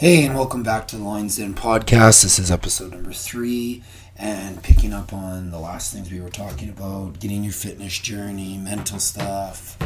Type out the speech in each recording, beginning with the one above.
Hey, and welcome back to the Lines In podcast. This is episode number three, and picking up on the last things we were talking about getting your fitness journey, mental stuff.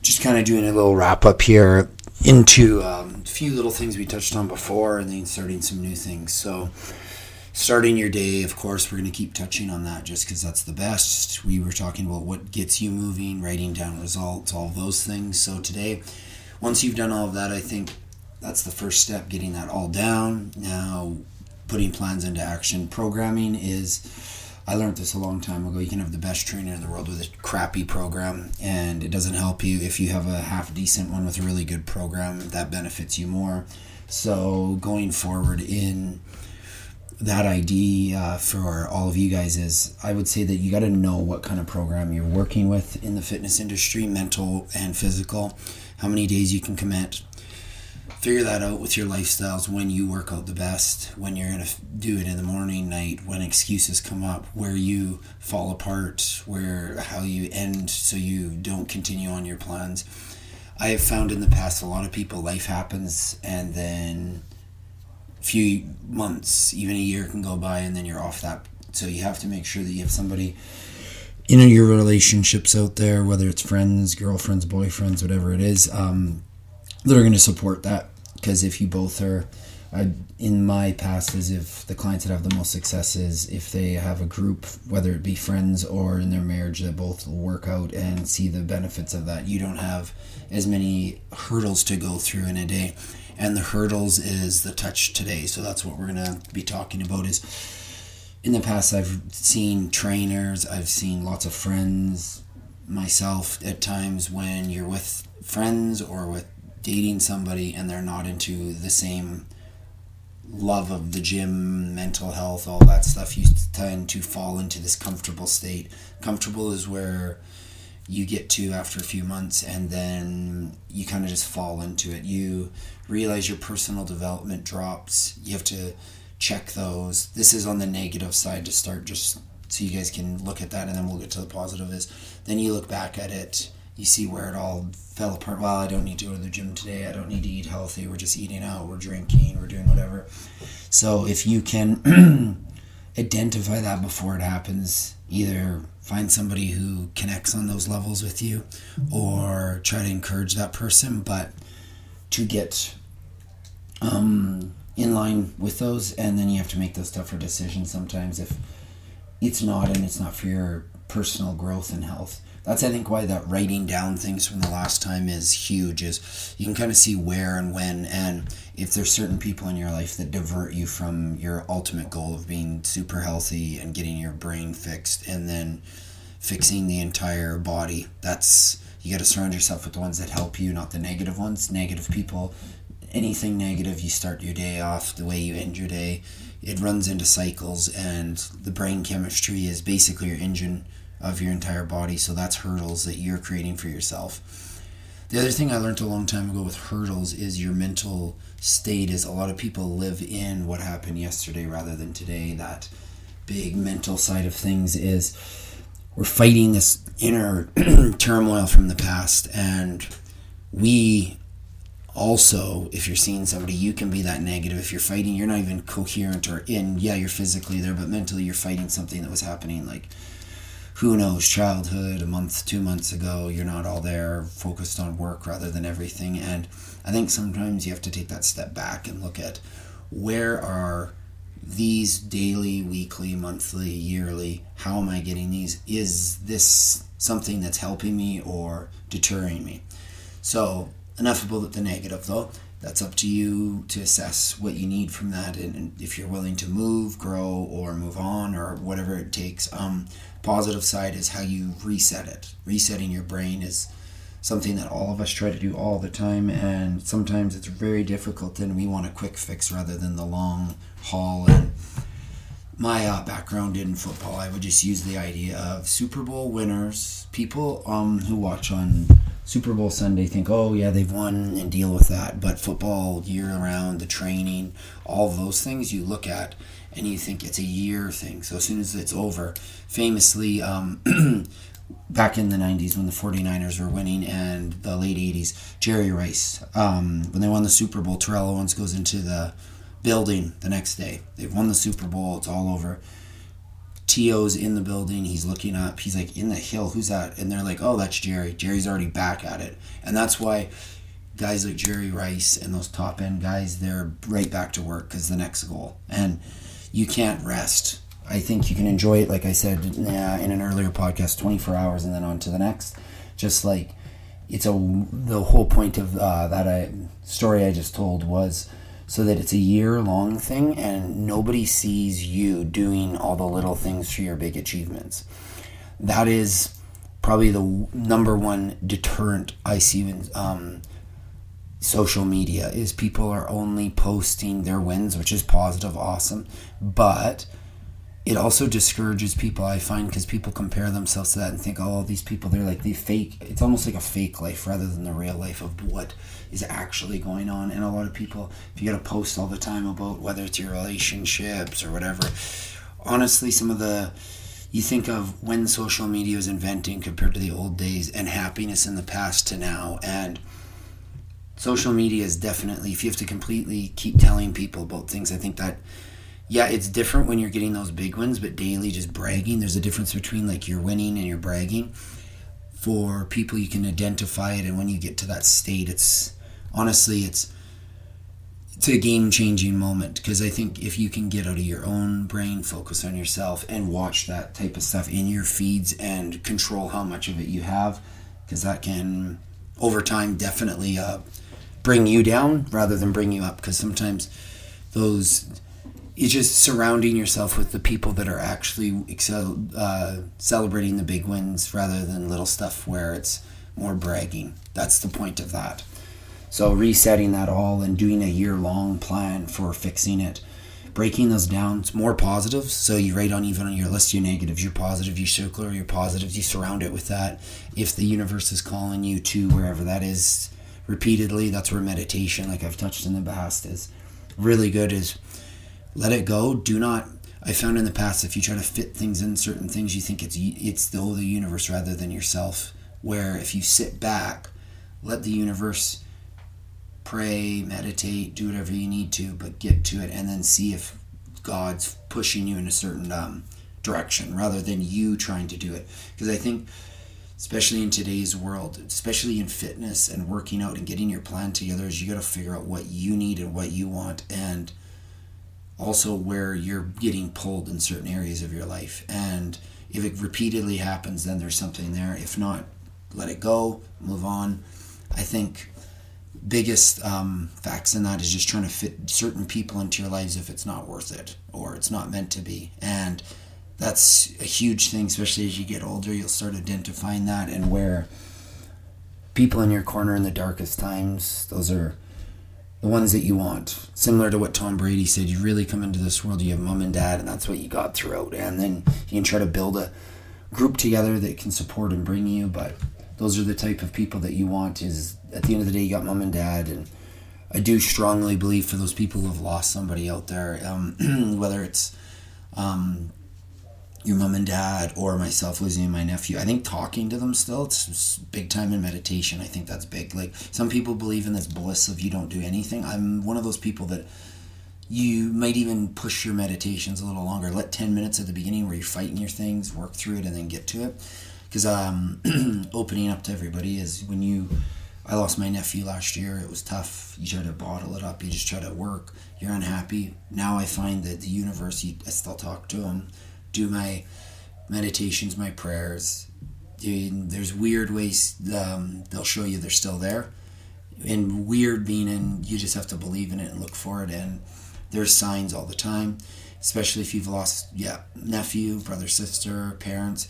Just kind of doing a little wrap up here into um, a few little things we touched on before, and then starting some new things. So, starting your day, of course, we're going to keep touching on that just because that's the best. We were talking about what gets you moving, writing down results, all those things. So, today, once you've done all of that, I think that's the first step getting that all down. Now putting plans into action. Programming is i learned this a long time ago you can have the best trainer in the world with a crappy program and it doesn't help you if you have a half decent one with a really good program. That benefits you more. So going forward in that idea uh, for all of you guys is I would say that you got to know what kind of program you're working with in the fitness industry, mental and physical, how many days you can commit, figure that out with your lifestyles when you work out the best, when you're going to do it in the morning, night, when excuses come up, where you fall apart, where how you end so you don't continue on your plans. I have found in the past a lot of people life happens and then a few months, even a year can go by and then you're off that. So you have to make sure that you have somebody in your relationships out there, whether it's friends, girlfriends, boyfriends, whatever it is, um, that are going to support that. Because if you both are, I, in my past, is if the clients that have the most success is if they have a group, whether it be friends or in their marriage, that both work out and see the benefits of that. You don't have as many hurdles to go through in a day. And the hurdles is the touch today. So that's what we're going to be talking about is in the past I've seen trainers, I've seen lots of friends, myself at times when you're with friends or with dating somebody and they're not into the same love of the gym, mental health, all that stuff, you tend to fall into this comfortable state. Comfortable is where you get to after a few months and then you kind of just fall into it. You realize your personal development drops. You have to check those. This is on the negative side to start just so you guys can look at that and then we'll get to the positive is then you look back at it you see where it all fell apart. Well, I don't need to go to the gym today. I don't need to eat healthy. We're just eating out. We're drinking. We're doing whatever. So if you can identify that before it happens, either find somebody who connects on those levels with you or try to encourage that person, but to get um, in line with those, and then you have to make those tougher decisions sometimes if it's not and it's not for your personal growth and health that's I think why that writing down things from the last time is huge is you can kind of see where and when and if there's certain people in your life that divert you from your ultimate goal of being super healthy and getting your brain fixed and then fixing the entire body that's you got to surround yourself with the ones that help you not the negative ones. Negative people anything negative you start your day off the way you end your day. It runs into cycles and the brain chemistry is basically your engine of your entire body. So that's hurdles that you're creating for yourself. The other thing I learned a long time ago with hurdles is your mental state is a lot of people live in what happened yesterday rather than today. That big mental side of things is we're fighting this inner turmoil from the past and we also if you're seeing somebody you can be that negative if you're fighting you're not even coherent or in yeah you're physically there but mentally you're fighting something that was happening like who knows, childhood, a month, two months ago, you're not all there, focused on work rather than everything. And I think sometimes you have to take that step back and look at where are these daily, weekly, monthly, yearly, how am I getting these? Is this something that's helping me or deterring me? So, enough about the negative though. That's up to you to assess what you need from that and, if you're willing to move, grow, or move on, or whatever it takes. Um, positive side is how you reset it. Resetting your brain is something that all of us try to do all the time, and sometimes it's very difficult, and we want a quick fix rather than the long haul. And my uh, background in football, I would just use the idea of Super Bowl winners. People um, who watch on Super Bowl Sunday think, oh, yeah, they've won and deal with that. But football year round, the training, all those things you look at and you think it's a year thing. So as soon as it's over, famously, um, back in the 90s when the 49ers were winning and the late 80s, Jerry Rice. Um, when they won the Super Bowl, Terrell Owens goes into the building the next day. They've won the Super Bowl, it's all over. T.O.'s in the building, he's looking up, he's like, in the hill, who's that? And they're like, oh, that's Jerry. Jerry's already back at it. And that's why guys like Jerry Rice and those top end guys, they're right back to work because the next goal. And you can't rest I think you can enjoy it, like I said in an earlier podcast, 24 hours and then on to the next. Just like it's a the whole point of uh, that I, story I just told was so that it's a year long thing and nobody sees you doing all the little things for your big achievements. That is probably the number one deterrent I see in um, social media is people are only posting their wins, which is positive, awesome, but it also discourages people i find because people compare themselves to that and think oh these people they're like the fake it's almost like a fake life rather than the real life of what is actually going on. And a lot of people if you got to post all the time about whether it's your relationships or whatever honestly some of the you think of when social media was inventing compared to the old days and happiness in the past to now. And social media is definitely if you have to completely keep telling people about things i think that yeah, it's different when you're getting those big ones but daily just bragging, there's a difference between like you're winning and you're bragging. For people, you can identify it, and when you get to that state, it's honestly, it's it's a game changing moment because I think if you can get out of your own brain, focus on yourself, and watch that type of stuff in your feeds and control how much of it you have, because that can over time definitely uh, bring you down rather than bring you up. Because sometimes those it's just surrounding yourself with the people that are actually excel, uh, celebrating the big wins rather than little stuff where it's more bragging. That's the point of that. So resetting that all and doing a year long plan for fixing it, breaking those down. It's more positives. So you write on even on your list your negatives, your positive, you circle your positives, you surround it with that. If the universe is calling you to wherever that is repeatedly, that's where meditation, like I've touched in the past, is really good. Is let it go. Do not. I found in the past if you try to fit things in certain things, you think it's it's the whole the universe rather than yourself. Where if you sit back, let the universe pray, meditate, do whatever you need to, but get to it, and then see if God's pushing you in a certain um, direction rather than you trying to do it. Because I think, especially in today's world, especially in fitness and working out and getting your plan together, is you got to figure out what you need and what you want and also where you're getting pulled in certain areas of your life. And if it repeatedly happens, then there's something there. If not, let it go, move on. I think biggest um, facts in that is just trying to fit certain people into your lives if it's not worth it or it's not meant to be. And that's a huge thing, especially as you get older. You'll start identifying that and where people in your corner in the darkest times, those are the ones that you want. Similar to what Tom Brady said, you really come into this world, you have mom and dad, and that's what you got throughout. And then you can try to build a group together that can support and bring you. But those are the type of people that you want. Is at the end of the day, you got mom and dad, and I do strongly believe for those people who have lost somebody out there, um, whether it's um, your mom and dad or myself losing my nephew i think talking to them still it's big time in meditation. I think that's big. Like some people believe in this bliss of you don't do anything. I'm one of those people that you might even push your meditations a little longer. Let 10 minutes at the beginning where you're fighting your things work through it and then get to it. Because um, opening up to everybody is when you i lost my nephew last year. It was tough. You try to bottle it up. You just try to work. You're unhappy. Now i find that the universe you, i still talk to him do my meditations, my prayers. There's weird ways um, they'll show you they're still there, and weird meaning you just have to believe in it and look for it. And there's signs all the time, especially if you've lost, yeah, nephew, brother, sister, parents.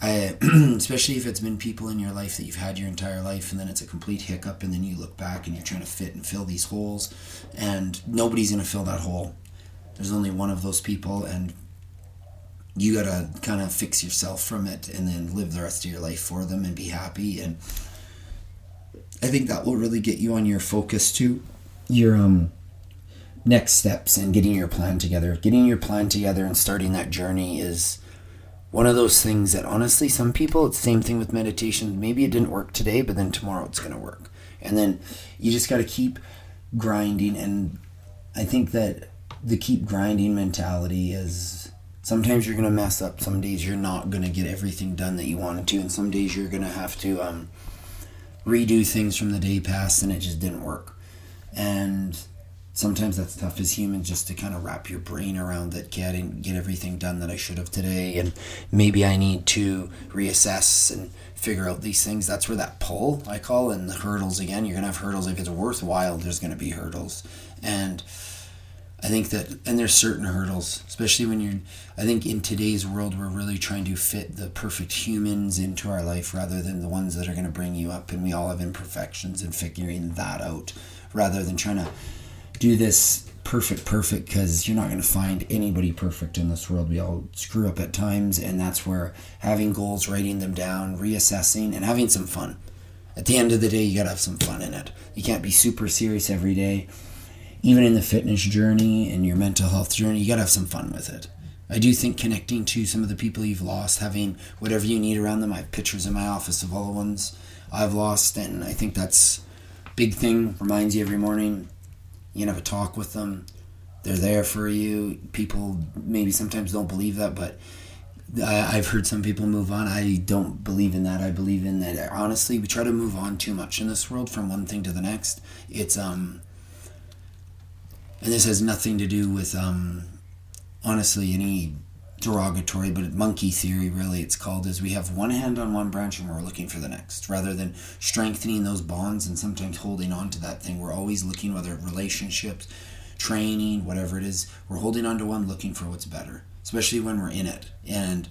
I, especially if it's been people in your life that you've had your entire life, and then it's a complete hiccup, and then you look back and you're trying to fit and fill these holes, and nobody's gonna fill that hole. There's only one of those people, and you gotta kind of fix yourself from it and then live the rest of your life for them and be happy and i think that will really get you on your focus to your um next steps and getting your plan together getting your plan together and starting that journey is one of those things that honestly, some people, it's the same thing with meditation. Maybe it didn't work today, but then tomorrow it's to work. And then you just got to keep grinding. And I think that the keep grinding mentality is sometimes you're to mess up. Some days you're not to get everything done that you wanted to. And some days you're to have to um, redo things from the day past and it just didn't work. And sometimes that's tough as humans just to kind of wrap your brain around that okay, I didn't get everything done that I should have today and maybe I need to reassess and figure out these things. That's where that pull I call and the hurdles again. You're gonna have hurdles. If it's worthwhile, there's gonna be hurdles. And I think that and there's certain hurdles, especially when you're I think in today's world we're really trying to fit the perfect humans into our life rather than the ones that are gonna bring you up and we all have imperfections and figuring that out rather than trying to do this perfect, perfect because you're not going to find anybody perfect in this world. We all screw up at times, and that's where having goals, writing them down, reassessing, and having some fun. At the end of the day, you got to have some fun in it. You can't be super serious every day. Even in the fitness journey and your mental health journey, you got to have some fun with it. I do think connecting to some of the people you've lost, having whatever you need around them. I have pictures in my office of all the ones I've lost, and I think that's big thing. Reminds you every morning you can have a talk with them. They're there for you. People maybe sometimes don't believe that, but I, have heard some people move on. I don't believe in that. I believe in that. Honestly, we try to move on too much in this world from one thing to the next. It's um, and this has nothing to do with um, honestly any derogatory, but monkey theory, really, it's called, is we have one hand on one branch and we're looking for the next. Rather than strengthening those bonds and sometimes holding on to that thing, we're always looking, whether relationships, training, whatever it is, we're holding on to one looking for what's better, especially when we're in it. And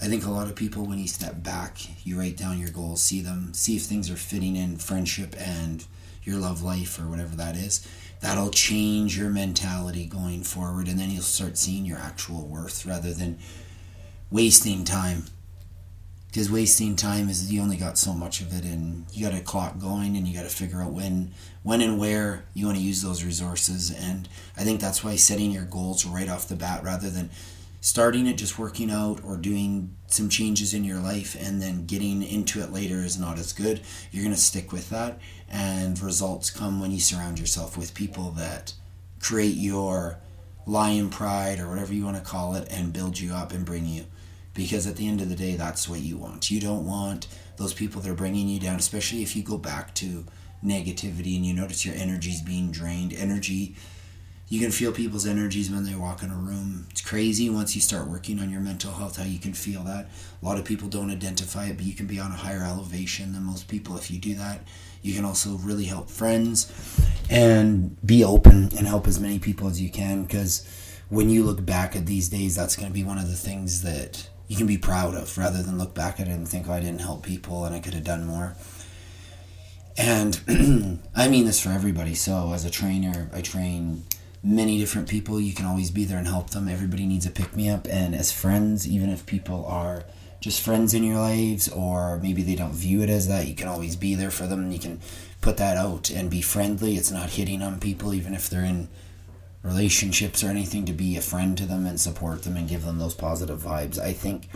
I think a lot of people, when you step back, you write down your goals, see them, see if things are fitting in friendship and your love life or whatever that is that'll change your mentality going forward and then you'll start seeing your actual worth rather than wasting time. Because wasting time is you only got so much of it and you got a clock going and you got to figure out when when and where you want to use those resources and i think that's why setting your goals right off the bat rather than starting it just working out or doing some changes in your life and then getting into it later is not as good. You're going to stick with that and results come when you surround yourself with people that create your lion pride or whatever you want to call it and build you up and bring you because at the end of the day that's what you want. You don't want those people that are bringing you down especially if you go back to negativity and you notice your energy's being drained energy you can feel people's energies when they walk in a room. It's crazy once you start working on your mental health how you can feel that. A lot of people don't identify it, but you can be on a higher elevation than most people if you do that. You can also really help friends and be open and help as many people as you can because when you look back at these days, that's going to be one of the things that you can be proud of rather than look back at it and think, oh, I didn't help people and I could have done more. And I mean this for everybody. So, as a trainer, I train many different people. You can always be there and help them. Everybody needs a pick me up. And as friends, even if people are just friends in your lives or maybe they don't view it as that, you can always be there for them. You can put that out and be friendly. It's not hitting on people, even if they're in relationships or anything, to be a friend to them and support them and give them those positive vibes. I think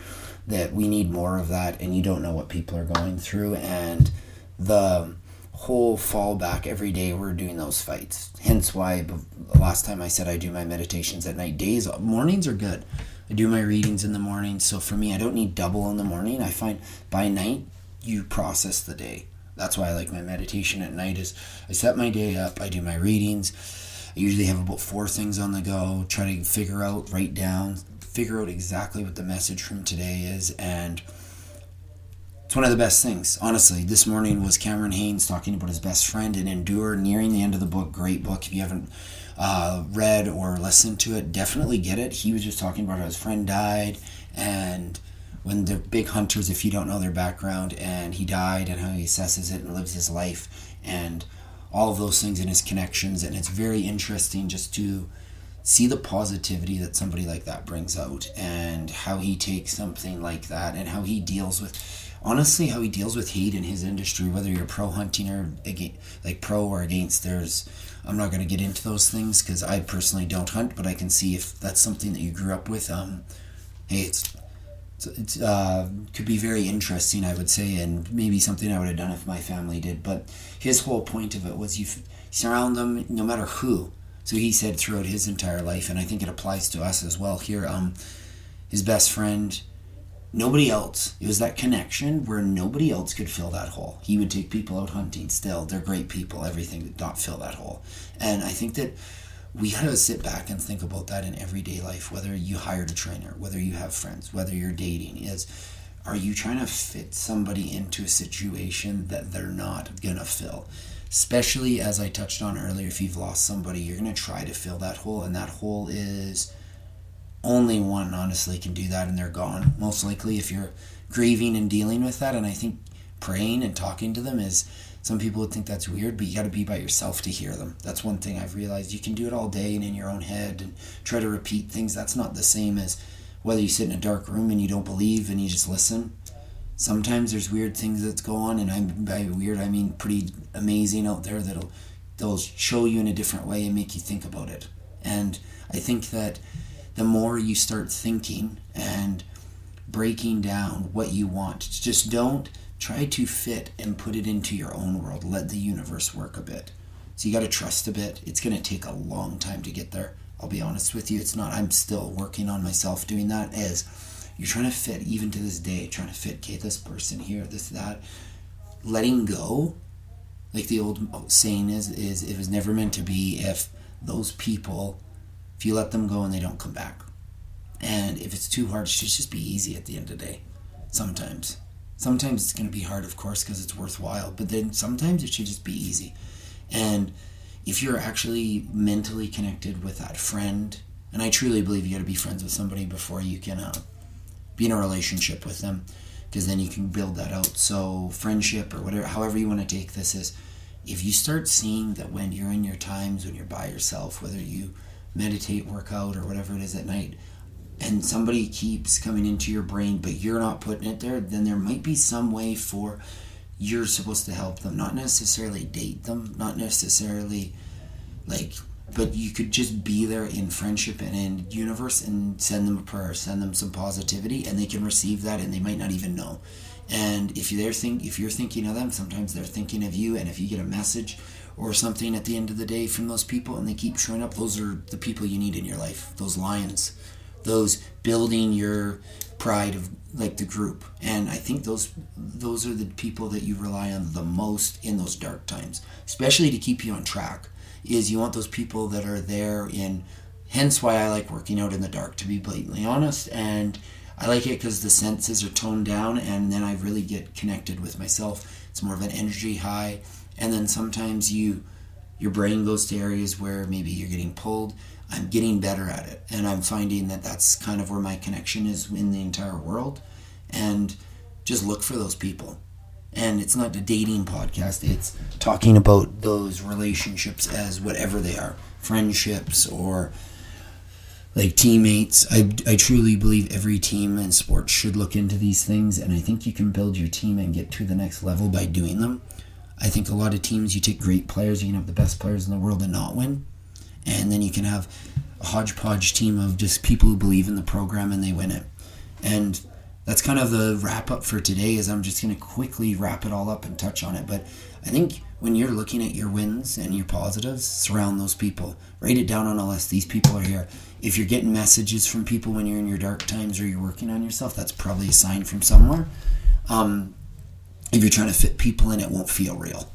that we need more of that, and you don't know what people are going through. And the whole fallback every day we're doing those fights. Hence why last time i said i do my meditations at night. Days mornings are good. I do my readings in the morning. So for me i don't need double in the morning. I find by night you process the day. That's why i like my meditation at night is i set my day up i do my readings. I usually have about four things on the go try to figure out write down figure out exactly what the message from today is and one of the best things. Honestly, this morning was Cameron Hanes talking about his best friend and Endure, nearing the end of the book. Great book. If you haven't uh, read or listened to it, definitely get it. He was just talking about how his friend died and when the big hunters, if you don't know their background, and he died and how he assesses it and lives his life and all of those things and his connections. And it's very interesting just to see the positivity that somebody like that brings out and how he takes something like that and how he deals with honestly how he deals with hate in his industry, whether you're pro hunting or against, like pro or against. There's I'm not going to get into those things because I personally don't hunt, but I can see if that's something that you grew up with. Um, hey, it's it's uh, could be very interesting, I would say, and maybe something I would have done if my family did. But his whole point of it was you surround them, no matter who. So he said throughout his entire life, and I think it applies to us as well here. Um, his best friend, nobody else. It was that connection where nobody else could fill that hole. He would take people out hunting. Still, they're great people. Everything did not fill that hole, and I think that we got to sit back and think about that in everyday life whether you hired a trainer whether you have friends whether you're dating is are you trying to fit somebody into a situation that they're not gonna fill especially as i touched on earlier if you've lost somebody you're gonna try to fill that hole and that hole is only one honestly can do that and they're gone most likely if you're grieving and dealing with that and i think praying and talking to them is some people would think that's weird, but you got to be by yourself to hear them. That's one thing I've realized. You can do it all day and in your own head and try to repeat things. That's not the same as whether you sit in a dark room and you don't believe and you just listen. Sometimes there's weird things that go on, and I'm by weird I mean pretty amazing out there that'll they'll show you in a different way and make you think about it. And I think that the more you start thinking and breaking down what you want, just don't try to fit and put it into your own world. Let the universe work a bit. So you got to trust a bit. It's going to take a long time to get there. I'll be honest with you. It's not, I'm still working on myself doing that as you're trying to fit, even to this day, trying to fit, okay, this person here, this, that. Letting go, like the old saying is, is it was never meant to be if those people, if you let them go and they don't come back. And if it's too hard, it should just be easy at the end of the day. Sometimes. Sometimes it's going to be hard, of course, because it's worthwhile, but then sometimes it should just be easy. And if you're actually mentally connected with that friend, and I truly believe you got to be friends with somebody before you can uh, be in a relationship with them, because then you can build that out. So, friendship or whatever, however you want to take this, is if you start seeing that when you're in your times, when you're by yourself, whether you meditate, work out, or whatever it is at night, and somebody keeps coming into your brain, but you're not putting it there, then there might be some way for you're supposed to help them. Not necessarily date them, not necessarily like, but you could just be there in friendship and in universe and send them a prayer, send them some positivity, and they can receive that, and they might not even know. And if you're think if you're thinking of them, sometimes they're thinking of you. And if you get a message or something at the end of the day from those people, and they keep showing up, those are the people you need in your life. Those lions. Those building your pride of like the group. And i think those those are the people that you rely on the most in those dark times especially to keep you on track is you want those people that are there in hence why i like working out in the dark to be blatantly honest. And i like it because the senses are toned down and then i really get connected with myself. It's more of an energy high and then sometimes you your brain goes to areas where maybe you're getting pulled I'm getting better at it. And I'm finding that that's kind of where my connection is in the entire world. And just look for those people. And it's not a dating podcast, it's talking about those relationships as whatever they are friendships or like teammates. I, I truly believe every team in sports should look into these things. And I think you can build your team and get to the next level by doing them. I think a lot of teams, you take great players, you can have the best players in the world and not win and then you can have a hodgepodge team of just people who believe in the program and they win it. And that's kind of the wrap up for today is I'm just going to quickly wrap it all up and touch on it. But I think when you're looking at your wins and your positives, surround those people. Write it down on a list. These people are here. If you're getting messages from people when you're in your dark times or you're working on yourself, that's probably a sign from somewhere. Um, if you're trying to fit people in, it won't feel real.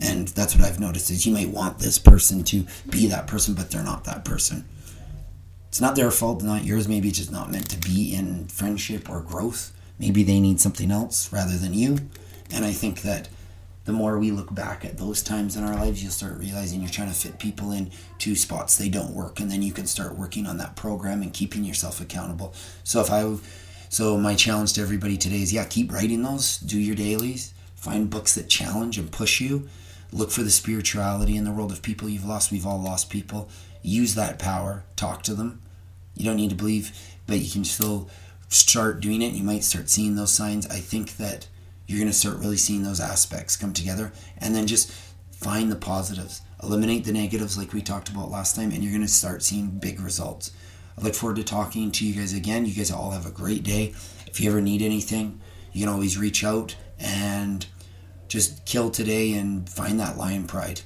And that's what i've noticed is you may want this person to be that person but they're not that person. It's not their fault not yours. Maybe it's just not meant to be in friendship or growth. Maybe they need something else rather than you. And i think that the more we look back at those times in our lives you'll start realizing you're trying to fit people in to spots they don't work. And then you can start working on that program and keeping yourself accountable. So if i so my challenge to everybody today is yeah keep writing those do your dailies find books that challenge and push you Look for the spirituality in the world of people you've lost. We've all lost people. Use that power. Talk to them. You don't need to believe, but you can still start doing it. You might start seeing those signs. I think that you're going to start really seeing those aspects come together and then just find the positives. Eliminate the negatives like we talked about last time, and you're going to start seeing big results. I look forward to talking to you guys again. You guys all have a great day. If you ever need anything, you can always reach out and just kill today and find that lion pride.